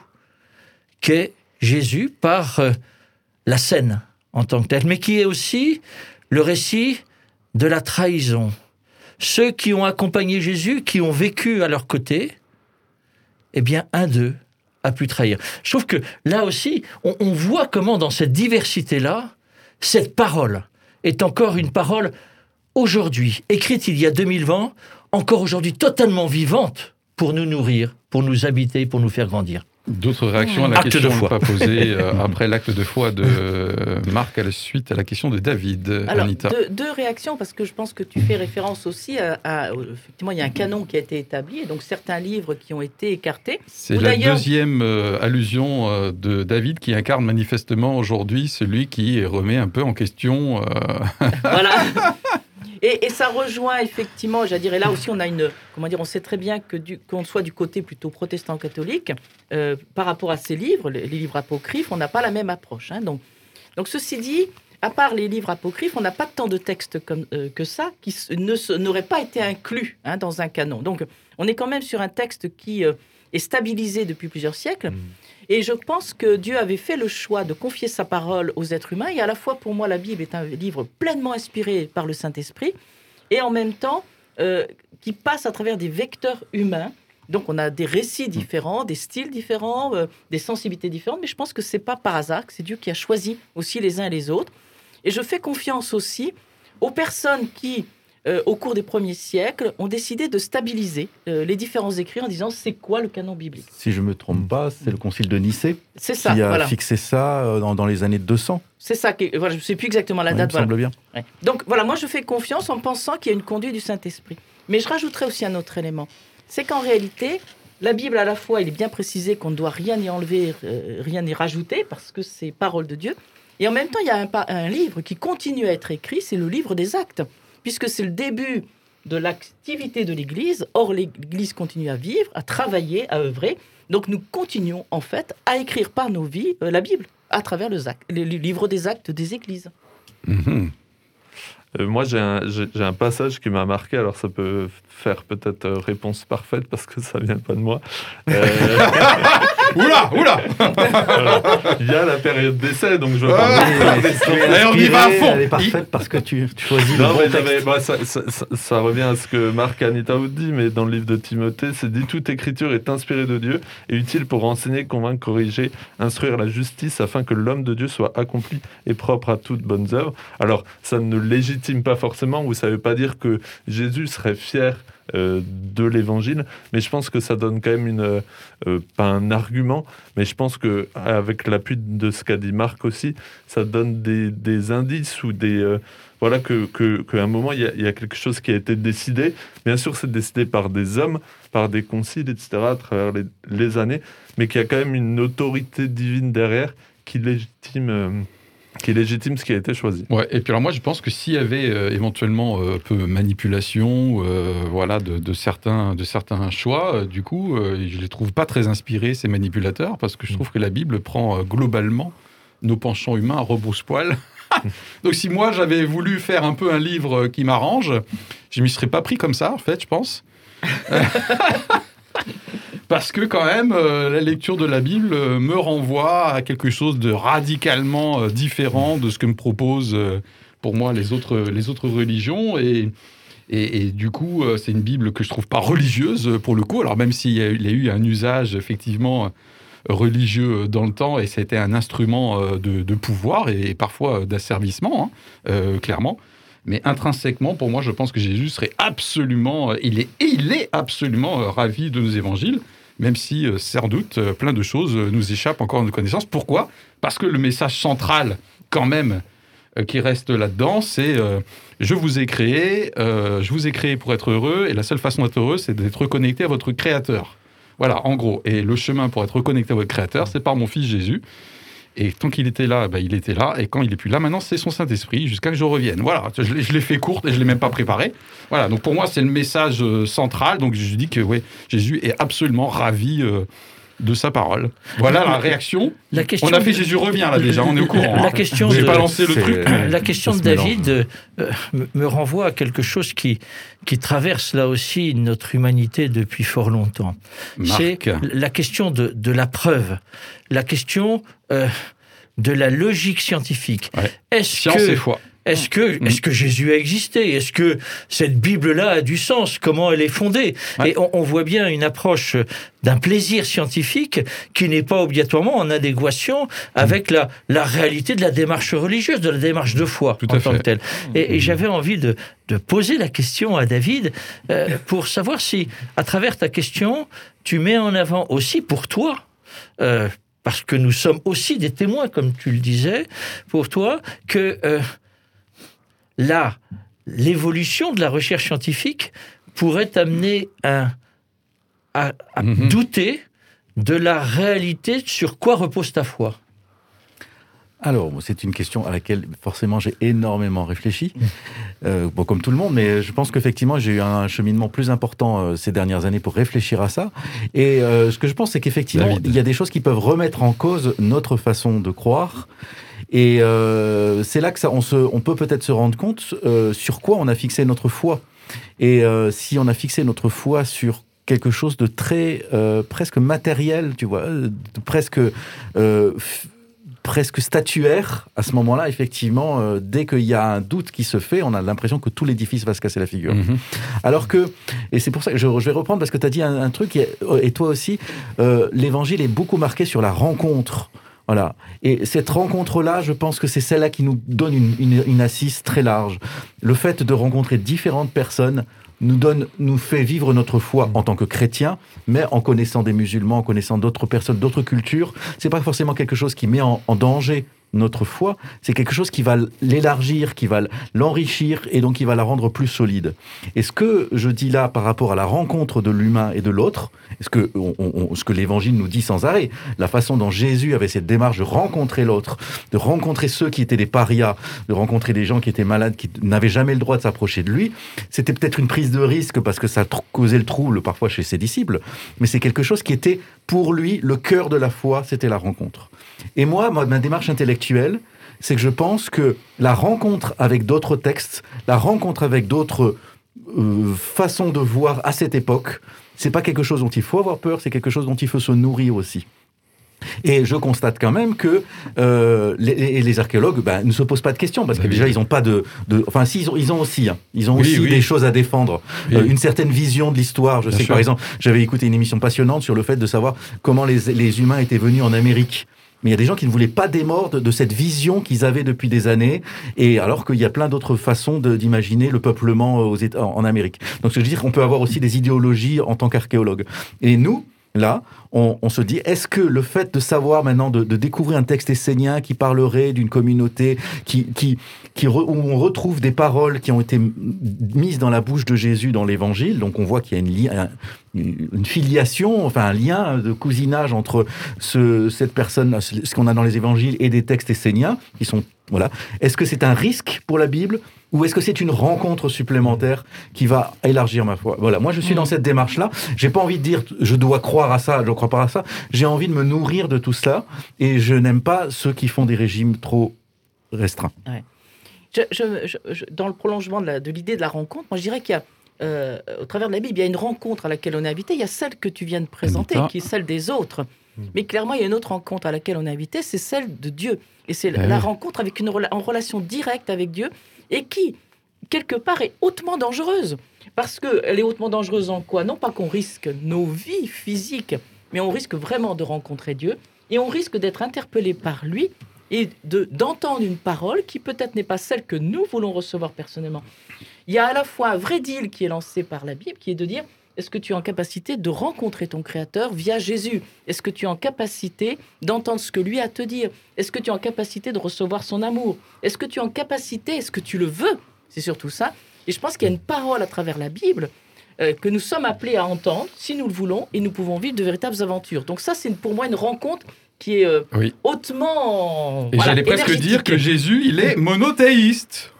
qu'est Jésus par euh, la scène en tant que telle, mais qui est aussi le récit de la trahison. Ceux qui ont accompagné Jésus, qui ont vécu à leur côté, eh bien, un d'eux a pu trahir. Je trouve que là aussi, on, on voit comment dans cette diversité-là, cette parole est encore une parole aujourd'hui, écrite il y a 2000 ans, encore aujourd'hui totalement vivante pour nous nourrir, pour nous habiter, pour nous faire grandir. D'autres réactions à la Acte de question foi. pas posée euh, après l'acte de foi de euh, Marc à la suite à la question de David. Alors, Anita. deux, deux réactions, parce que je pense que tu fais référence aussi à, à- Effectivement, il y a un canon qui a été établi, et donc certains livres qui ont été écartés. C'est la deuxième euh, allusion euh, de David qui incarne manifestement aujourd'hui celui qui remet un peu en question. euh, voilà. Et, ça rejoint effectivement, j'allais dire, et là aussi on a une, comment dire, on sait très bien que qu'on soit du côté plutôt protestant catholique, euh, par rapport à ces livres, les, livres apocryphes, on n'a pas la même approche. hein. donc, donc ceci dit, à part les livres apocryphes, on n'a pas tant de textes comme, euh, que ça qui n'auraient pas été inclus hein, dans un canon. Donc on est quand même sur un texte qui euh, est stabilisé depuis plusieurs siècles. Et je pense que Dieu avait fait le choix de confier sa parole aux êtres humains. Et à la fois, pour moi, la Bible est un livre pleinement inspiré par le Saint-Esprit et en même temps euh, qui passe à travers des vecteurs humains. Donc on a des récits différents, des styles différents, euh, des sensibilités différentes, mais je pense que c'est pas par hasard, que c'est Dieu qui a choisi aussi les uns et les autres. Et je fais confiance aussi aux personnes qui, euh, au cours des premiers siècles, ont décidé de stabiliser euh, les différents écrits en disant c'est quoi le canon biblique? Si je me trompe pas, c'est le concile de Nicée C'est qui ça, a voilà. fixé ça euh, dans, dans les années 200. C'est ça. Qui, voilà, je ne sais plus exactement la Ouais, il date. me voilà. semble bien. Ouais. Donc voilà, moi je fais confiance en pensant qu'il y a une conduite du Saint-Esprit. Mais je rajouterai aussi un autre élément. C'est qu'en réalité, la Bible, à la fois, il est bien précisé qu'on ne doit rien y enlever, euh, rien y rajouter, parce que c'est parole de Dieu. Et en même temps, il y a un livre qui continue à être écrit, c'est le livre des actes, puisque c'est le début de l'activité de l'Église. Or, l'Église continue à vivre, à travailler, à œuvrer. Donc nous continuons en fait à écrire par nos vies euh, la Bible à travers le, le livre des actes des Églises. Mhm. Euh, moi, j'ai un, passage qui m'a marqué. Alors, ça peut faire peut-être euh, réponse parfaite parce que ça vient pas de moi. Euh, Oula, oula Il y a la période d'essai, donc je veux Ah. pas. Allez, on y va à fond. Elle est parfaite parce que tu, tu choisis le Non, bon mais, texte. mais, bah, ça, ça- ça- ça revient à ce que Marc Anitaoud dit, mais dans le livre de Timothée, c'est dit toute écriture est inspirée de Dieu et utile pour enseigner, convaincre, corriger, instruire la justice afin que l'homme de Dieu soit accompli et propre à toutes bonnes œuvres. Alors, ça ne légitime pas forcément, ou ça ne veut pas dire que Jésus serait fier de l'évangile, mais je pense que ça donne quand même une, euh, euh, pas un argument, mais je pense que avec l'appui de ce qu'a dit Marc aussi, ça donne des, des indices ou des euh, voilà que qu'à un moment il y, y a quelque chose qui a été décidé. Bien sûr, c'est décidé par des hommes, par des conciles, etc. à travers les, les années, mais qu'il y a quand même une autorité divine derrière qui légitime euh, qui légitime ce qui a été choisi. Ouais, et puis alors moi je pense que s'il y avait euh, éventuellement euh, un peu manipulation euh, voilà, de, de certains, de certains choix, du coup je les trouve pas très inspirés ces manipulateurs parce que je trouve que la Bible prend globalement nos penchants humains à rebrousse-poil. Donc si moi j'avais voulu faire un peu un livre qui m'arrange, je m'y serais pas pris comme ça en fait je pense. Parce que quand même, euh, la lecture de la Bible euh, me renvoie à quelque chose de radicalement euh, différent de ce que me proposent pour moi les autres, les autres religions. Et, et, du coup, c'est une Bible que je trouve pas religieuse pour le coup. Alors même s'il y, a eu- un usage effectivement religieux dans le temps et c'était un instrument de, pouvoir et, parfois d'asservissement, hein, clairement. Mais intrinsèquement, pour moi, je pense que Jésus serait absolument, euh, il est, il est absolument euh, ravi de nos évangiles, même si, euh, sans doute, plein de choses nous échappent encore à nos connaissances. Pourquoi? Parce que le message central, quand même, qui reste là-dedans, c'est je vous ai créé, je vous ai créé pour être heureux, et la seule façon d'être heureux, c'est d'être reconnecté à votre Créateur. Voilà, en gros. Et le chemin pour être reconnecté à votre Créateur, c'est par mon Fils Jésus. Et tant qu'il était là, bah, il était là. Et quand il est plus là, maintenant, c'est son Saint-Esprit jusqu'à que je revienne. Voilà, je l'ai- fait courte et je l'ai même pas préparé. Voilà, donc pour moi, c'est le message euh, central. Donc je dis que ouais, Jésus est absolument ravi euh, de sa parole. Voilà la réaction. La question On a fait de- Jésus revient là déjà, on est au courant. La hein. question J'ai de- pas lancé le truc. La question de. David euh, me- renvoie à quelque chose qui, qui traverse là aussi notre humanité depuis fort longtemps. C'est la question de, de la preuve, la question euh, de la logique scientifique. Ouais. Est-ce Science que, et foi. Est-ce que, Mm. est-ce que Jésus a existé? Est-ce que cette Bible-là a du sens? Comment elle est fondée? Ouais. Et on, on voit bien une approche d'un plaisir scientifique qui n'est pas obligatoirement en adéquation avec la, la réalité de la démarche religieuse, de la démarche de foi Tout en tant fait. que telle. Et, et j'avais envie de, de poser la question à David euh, pour savoir si, à travers ta question, tu mets en avant aussi pour toi, euh, parce que nous sommes aussi des témoins, comme tu le disais, pour toi, que euh, là, l'évolution de la recherche scientifique pourrait amener un- à, à Mhm. douter de la réalité sur quoi repose ta foi. Alors, c'est une question à laquelle forcément j'ai énormément réfléchi, euh, bon, comme tout le monde, mais je pense qu'effectivement j'ai eu un cheminement plus important euh, ces dernières années pour réfléchir à ça. Et euh, ce que je pense, c'est qu'effectivement, il y a des choses qui peuvent remettre en cause notre façon de croire. Et euh, c'est là que ça, on, se, on peut peut-être se rendre compte euh, sur quoi on a fixé notre foi. Et euh, si on a fixé notre foi sur quelque chose de très euh, presque matériel, tu vois, euh, de presque euh, presque statuaire, à ce moment-là, effectivement, euh, dès qu'il y a un doute qui se fait, on a l'impression que tout l'édifice va se casser la figure. Mhm. Alors que, et c'est pour ça que je, je vais reprendre parce que tu as dit un, un truc, et, et toi aussi, euh, l'évangile est beaucoup marqué sur la rencontre. Voilà. Et cette rencontre-là, je pense que c'est celle-là qui nous donne une, une- assise très large. Le fait de rencontrer différentes personnes nous donne, nous fait vivre notre foi en tant que chrétien, mais en connaissant des musulmans, en connaissant d'autres personnes, d'autres cultures. C'est pas forcément quelque chose qui met en danger notre foi, c'est quelque chose qui va l'élargir, qui va l'enrichir et donc qui va la rendre plus solide. Et ce que je dis là par rapport à la rencontre de l'humain et de l'autre, ce que, ce que l'évangile nous dit sans arrêt, la façon dont Jésus avait cette démarche de rencontrer l'autre, de rencontrer ceux qui étaient des parias, de rencontrer des gens qui étaient malades, qui n'avaient jamais le droit de s'approcher de lui, c'était peut-être une prise de risque parce que ça causait le trouble parfois chez ses disciples, mais c'est quelque chose qui était pour lui le cœur de la foi, c'était la rencontre. Et moi, ma démarche intellectuelle, c'est que je pense que la rencontre avec d'autres textes, la rencontre avec d'autres euh, façons de voir à cette époque, c'est pas quelque chose dont il faut avoir peur, c'est quelque chose dont il faut se nourrir aussi. Et je constate quand même que euh, les, archéologues ben, ne se posent pas de questions parce que déjà ils n'ont pas de, de, enfin si ils ont, ils ont aussi, hein, ils ont Oui, aussi oui. des choses à défendre, Oui. Euh, une certaine vision de l'histoire. Je Bien sais que, par exemple, j'avais écouté une émission passionnante sur le fait de savoir comment les, les humains étaient venus en Amérique. Mais il y a des gens qui ne voulaient pas démordre de cette vision qu'ils avaient depuis des années, et alors qu'il y a plein d'autres façons d'imaginer le peuplement aux États, en Amérique. Donc, je veux dire qu'on peut avoir aussi des idéologies en tant qu'archéologue. Et nous, là, on, se dit, est-ce que le fait de savoir maintenant, de, découvrir un texte essénien qui parlerait d'une communauté, qui, qui, qui où on retrouve des paroles qui ont été mises dans la bouche de Jésus dans l'Évangile, donc on voit qu'il y a une filiation, enfin un lien de cousinage entre ce, cette personne, ce qu'on a dans les Évangiles et des textes esséniens, qui sont voilà. Est-ce que c'est un risque pour la Bible ou est-ce que c'est une rencontre supplémentaire qui va élargir ma foi? Voilà, moi je suis dans cette démarche-là. J'ai pas envie de dire je dois croire à ça, je crois pas à ça. J'ai envie de me nourrir de tout cela et je n'aime pas ceux qui font des régimes trop restreints. Je- je- je- je- dans le prolongement de l'idée de la rencontre, moi je dirais qu'il y a, euh, au travers de la Bible, il y a une rencontre à laquelle on est invité. Il y a celle que tu viens de présenter, qui est celle des autres. Mais clairement, il y a une autre rencontre à laquelle on est invité, c'est celle de Dieu. Et c'est Ah la oui. rencontre avec une rela- en relation directe avec Dieu et qui, quelque part, est hautement dangereuse. Parce qu'elle est hautement dangereuse en quoi? Non pas qu'on risque nos vies physiques, mais on risque vraiment de rencontrer Dieu et on risque d'être interpellé par lui et de d'entendre une parole qui peut-être n'est pas celle que nous voulons recevoir personnellement. Il y a à la fois un vrai deal qui est lancé par la Bible, qui est de dire est-ce que tu es en capacité de rencontrer ton Créateur via Jésus? Est-ce que tu es en capacité d'entendre ce que lui a à te dire? Est-ce que tu es en capacité de recevoir son amour? Est-ce que tu es en capacité Est-ce que tu le veux? C'est surtout ça. Et je pense qu'il y a une parole à travers la Bible euh, que nous sommes appelés à entendre, si nous le voulons, et nous pouvons vivre de véritables aventures. Donc ça, c'est pour moi une rencontre qui est euh, Oui. hautement... Et voilà, j'allais presque dire que Jésus, il est monothéiste.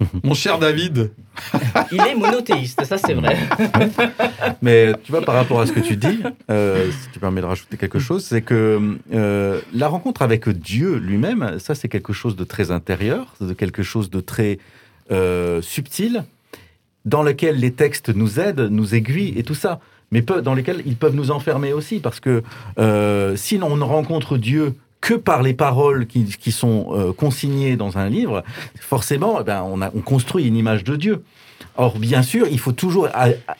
Mon cher David. Il est monothéiste, ça c'est vrai. Mais tu vois, par rapport à ce que tu dis, euh, si tu permets de rajouter quelque chose, c'est que euh, la rencontre avec Dieu lui-même, ça c'est quelque chose de très intérieur, de quelque chose de très euh, subtil, dans lequel les textes nous aident, nous aiguillent et tout ça, mais peu- dans lesquels ils peuvent nous enfermer aussi, parce que si on rencontre Dieu que par les paroles qui, qui sont euh, consignées dans un livre, forcément, eh ben, on, a, on construit une image de Dieu. Or, bien sûr, il faut toujours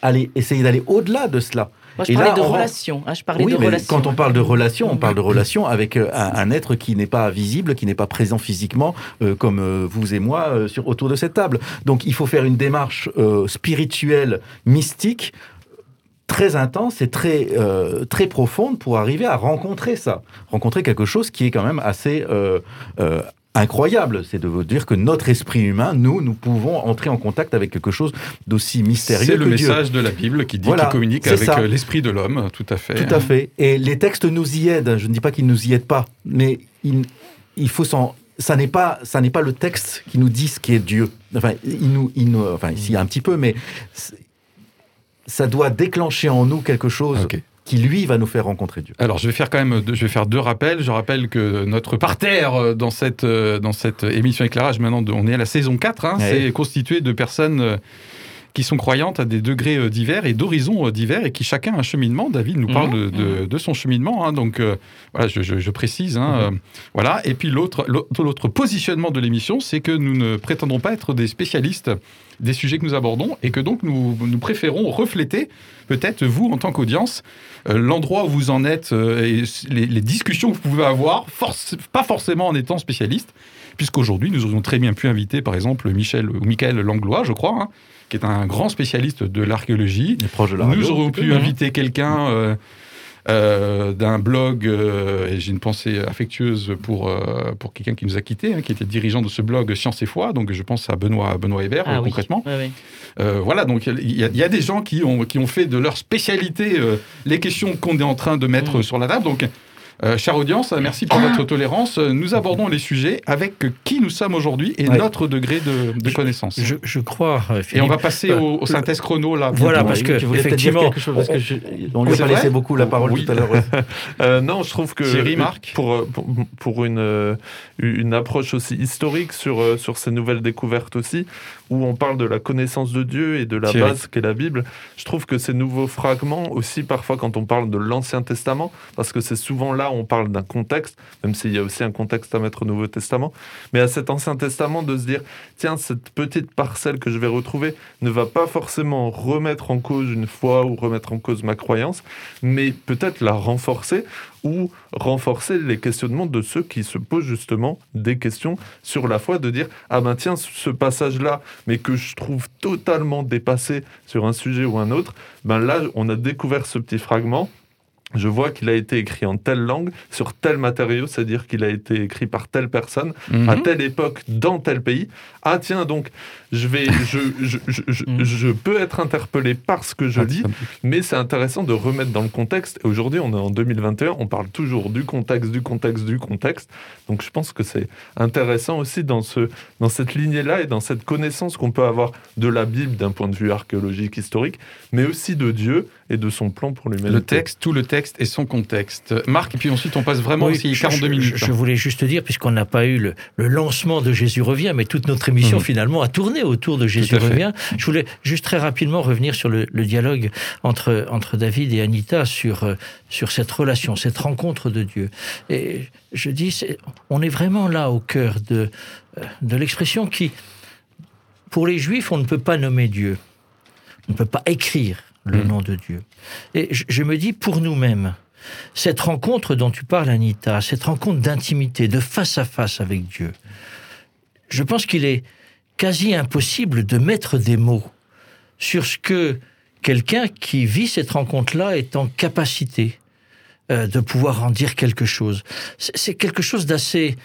aller, essayer d'aller au-delà de cela. Moi, je Et parlais là, de relations. hein, je parlais oui, de mais relations. quand on parle de relation, on parle de relation avec euh, un, un être qui n'est pas visible, qui n'est pas présent physiquement, euh, comme euh, vous et moi euh, sur, autour de cette table. Donc il faut faire une démarche euh, spirituelle, mystique, très intense et très, euh, très profonde pour arriver à rencontrer ça. Rencontrer quelque chose qui est quand même assez... euh, euh, incroyable, c'est de vous dire que notre esprit humain, nous, nous pouvons entrer en contact avec quelque chose d'aussi mystérieux C'est le que Dieu. message de la Bible qui dit Voilà, qu'il communique avec l'esprit de l'homme, tout à fait. Tout à fait. Et les textes nous y aident. Je ne dis pas qu'ils nous y aident pas, mais ils, il faut s'en ça n'est pas ça n'est pas le texte qui nous dit ce qui est Dieu. Enfin, il nous, il nous enfin ici un petit peu, mais ça doit déclencher en nous quelque chose qui lui va nous faire rencontrer Dieu. Alors, je vais faire quand même, deux- je vais faire deux rappels. Je rappelle que notre parterre euh, dans cette, euh, dans cette émission éclairage, maintenant, on est à la saison 4, hein, Ouais. c'est constitué de personnes euh, qui sont croyantes à des degrés euh, divers et d'horizons euh, divers et qui chacun a un cheminement. David nous parle de, de- de son cheminement, hein, donc euh, voilà, je, je- je précise. hein, euh, voilà. Et puis l'autre, positionnement de l'émission, c'est que nous ne prétendons pas être des spécialistes des sujets que nous abordons et que donc nous, nous préférons refléter peut-être vous en tant qu'audience euh, l'endroit où vous en êtes et les, les discussions que vous pouvez avoir, pas forcément en étant spécialiste, puisqu'aujourd'hui nous aurions très bien pu inviter par exemple Michel ou Michael Langlois, je crois, hein, qui est un grand spécialiste de l'archéologie. Nous aurions pu inviter quelqu'un euh, euh, d'un blog, euh, et j'ai une pensée affectueuse pour, euh, pour quelqu'un qui nous a quittés, hein, qui était dirigeant de ce blog Science et Foi, donc je pense à Benoît, Benoît Hébert Ah euh, oui. concrètement. Euh, voilà, donc il y, a- il y a des gens qui ont, qui ont fait de leur spécialité euh, les questions qu'on est en train de mettre Mm. sur la table. Donc, euh, chère audience, euh, merci pour votre tolérance. Euh, Nous abordons les sujets avec qui nous sommes aujourd'hui et Ouais. notre degré de, de connaissance. Je, je crois, euh, Et Philippe, on va passer au, au synthèse chrono là. Voilà, parce que, tu voulais dire effectivement, quelque chose parce que je- on lui a laissé beaucoup la parole Oui. tout à l'heure. Euh, non, je trouve que Thierry, Marc pour, euh, pour, pour une, euh, une approche aussi historique sur, euh, sur ces nouvelles découvertes aussi, où on parle de la connaissance de Dieu et de la Thierry. base qu'est la Bible, je trouve que ces nouveaux fragments aussi parfois quand on parle de l'Ancien Testament, parce que c'est souvent là où on parle d'un contexte, même s'il y a aussi un contexte à mettre au Nouveau Testament, mais à cet Ancien Testament de se dire, tiens, cette petite parcelle que je vais retrouver ne va pas forcément remettre en cause une foi ou remettre en cause ma croyance, mais peut-être la renforcer ou renforcer les questionnements de ceux qui se posent justement des questions sur la foi, de dire ah ben tiens ce passage-là, mais que je trouve totalement dépassé sur un sujet ou un autre, ben là on a découvert ce petit fragment. Je vois qu'il a été écrit en telle langue, sur tel matériau, c'est-à-dire qu'il a été écrit par telle personne, Mhm. à telle époque, dans tel pays. Ah tiens, donc, je, vais, je, je, je, je- je peux être interpellé par ce que je lis, mais c'est intéressant de remettre dans le contexte. Et aujourd'hui, on est en 2021, on parle toujours du contexte, du contexte, du contexte. Donc je pense que c'est intéressant aussi dans, ce, dans cette lignée-là et dans cette connaissance qu'on peut avoir de la Bible d'un point de vue archéologique, historique, mais aussi de Dieu et de son plan pour l'humanité. Le texte, tout le texte et son contexte. Marc, et puis ensuite on passe vraiment Oui, aussi je- 42 je, minutes. Je, je voulais juste dire, puisqu'on n'a pas eu le, le lancement de Jésus revient, mais toute notre émission Mhm. finalement a tourné autour de Jésus revient. Je voulais juste très rapidement revenir sur le, le dialogue entre, entre David et Anita sur, euh, sur cette relation, cette rencontre de Dieu. Et je dis, on est vraiment là au cœur de, euh, de l'expression qui, pour les Juifs, on ne peut pas nommer Dieu. On ne peut pas écrire le Mhm. nom de Dieu. Et je, je me dis, pour nous-mêmes, cette rencontre dont tu parles, Anita, cette rencontre d'intimité, de face à face avec Dieu, je pense qu'il est quasi impossible de mettre des mots sur ce que quelqu'un qui vit cette rencontre-là est en capacité euh, de pouvoir en dire quelque chose. C'est c'est quelque chose d'assez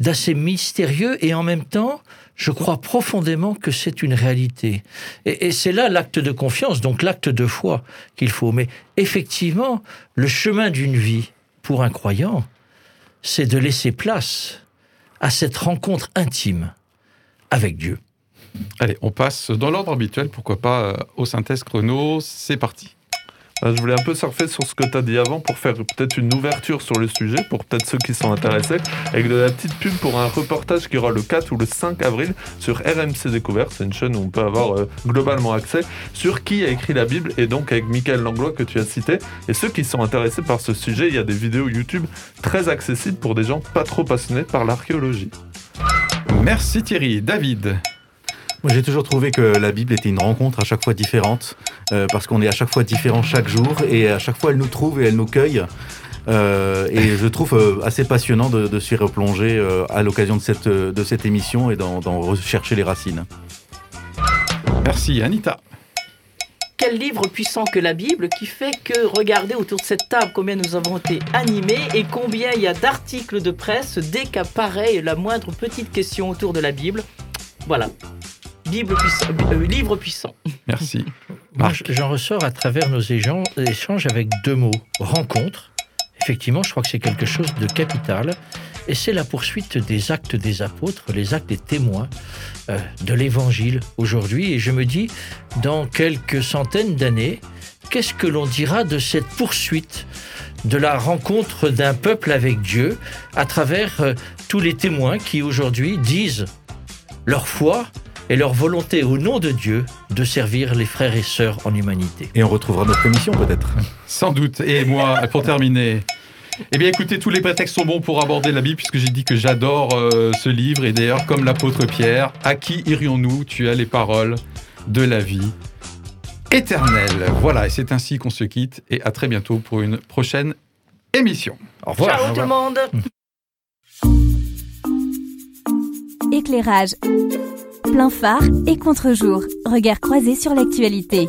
d'assez mystérieux et en même temps, je crois profondément que c'est une réalité. Et, c'est là l'acte de confiance, donc l'acte de foi qu'il faut. Mais effectivement, le chemin d'une vie pour un croyant, c'est de laisser place à cette rencontre intime avec Dieu. Allez, on passe dans l'ordre habituel, pourquoi pas euh, aux synthèses chrono. C'est parti. Ah, Je voulais un peu surfer sur ce que tu as dit avant pour faire peut-être une ouverture sur le sujet, pour peut-être ceux qui sont intéressés, avec de la petite pub pour un reportage qui aura le 4 ou le 5 avril sur RMC Découverte. C'est une chaîne où on peut avoir euh, globalement accès sur qui a écrit la Bible et donc avec Michael Langlois que tu as cité. Et ceux qui sont intéressés par ce sujet, il y a des vidéos YouTube très accessibles pour des gens pas trop passionnés par l'archéologie. Merci Thierry. David. Moi, j'ai toujours trouvé que la Bible était une rencontre à chaque fois différente, euh, parce qu'on est à chaque fois différent chaque jour, et à chaque fois elle nous trouve et elle nous cueille. Euh, et je trouve euh, assez passionnant de, de s'y replonger euh, à l'occasion de cette, de cette émission et d'en d'en rechercher les racines. Merci Anita. Quel livre puissant que la Bible qui fait que, regardez autour de cette table combien nous avons été animés et combien il y a d'articles de presse dès qu'apparaît la moindre petite question autour de la Bible. Voilà. Bible puissant, euh, livre puissant. Merci. J'en ressors à travers nos échanges, échanges avec deux mots. Rencontre. Effectivement, je crois que c'est quelque chose de capital. et c'est la poursuite des actes des apôtres, les actes des témoins euh, de l'Évangile aujourd'hui. Et je me dis, dans quelques centaines d'années, qu'est-ce que l'on dira de cette poursuite de la rencontre d'un peuple avec Dieu à travers euh, tous les témoins qui aujourd'hui disent leur foi et leur volonté au nom de Dieu de servir les frères et sœurs en humanité. Et on retrouvera notre émission peut-être. Sans doute. Et moi, pour terminer, eh bien écoutez, tous les prétextes sont bons pour aborder la Bible, puisque j'ai dit que j'adore euh, ce livre. Et d'ailleurs, comme l'apôtre Pierre, à qui irions-nous Tu as les paroles de la vie éternelle. Voilà, et c'est ainsi qu'on se quitte. Et à très bientôt pour une prochaine émission. Au revoir. Ciao tout le monde Éclairage. Plein phare et contre-jour. Regard croisé sur l'actualité.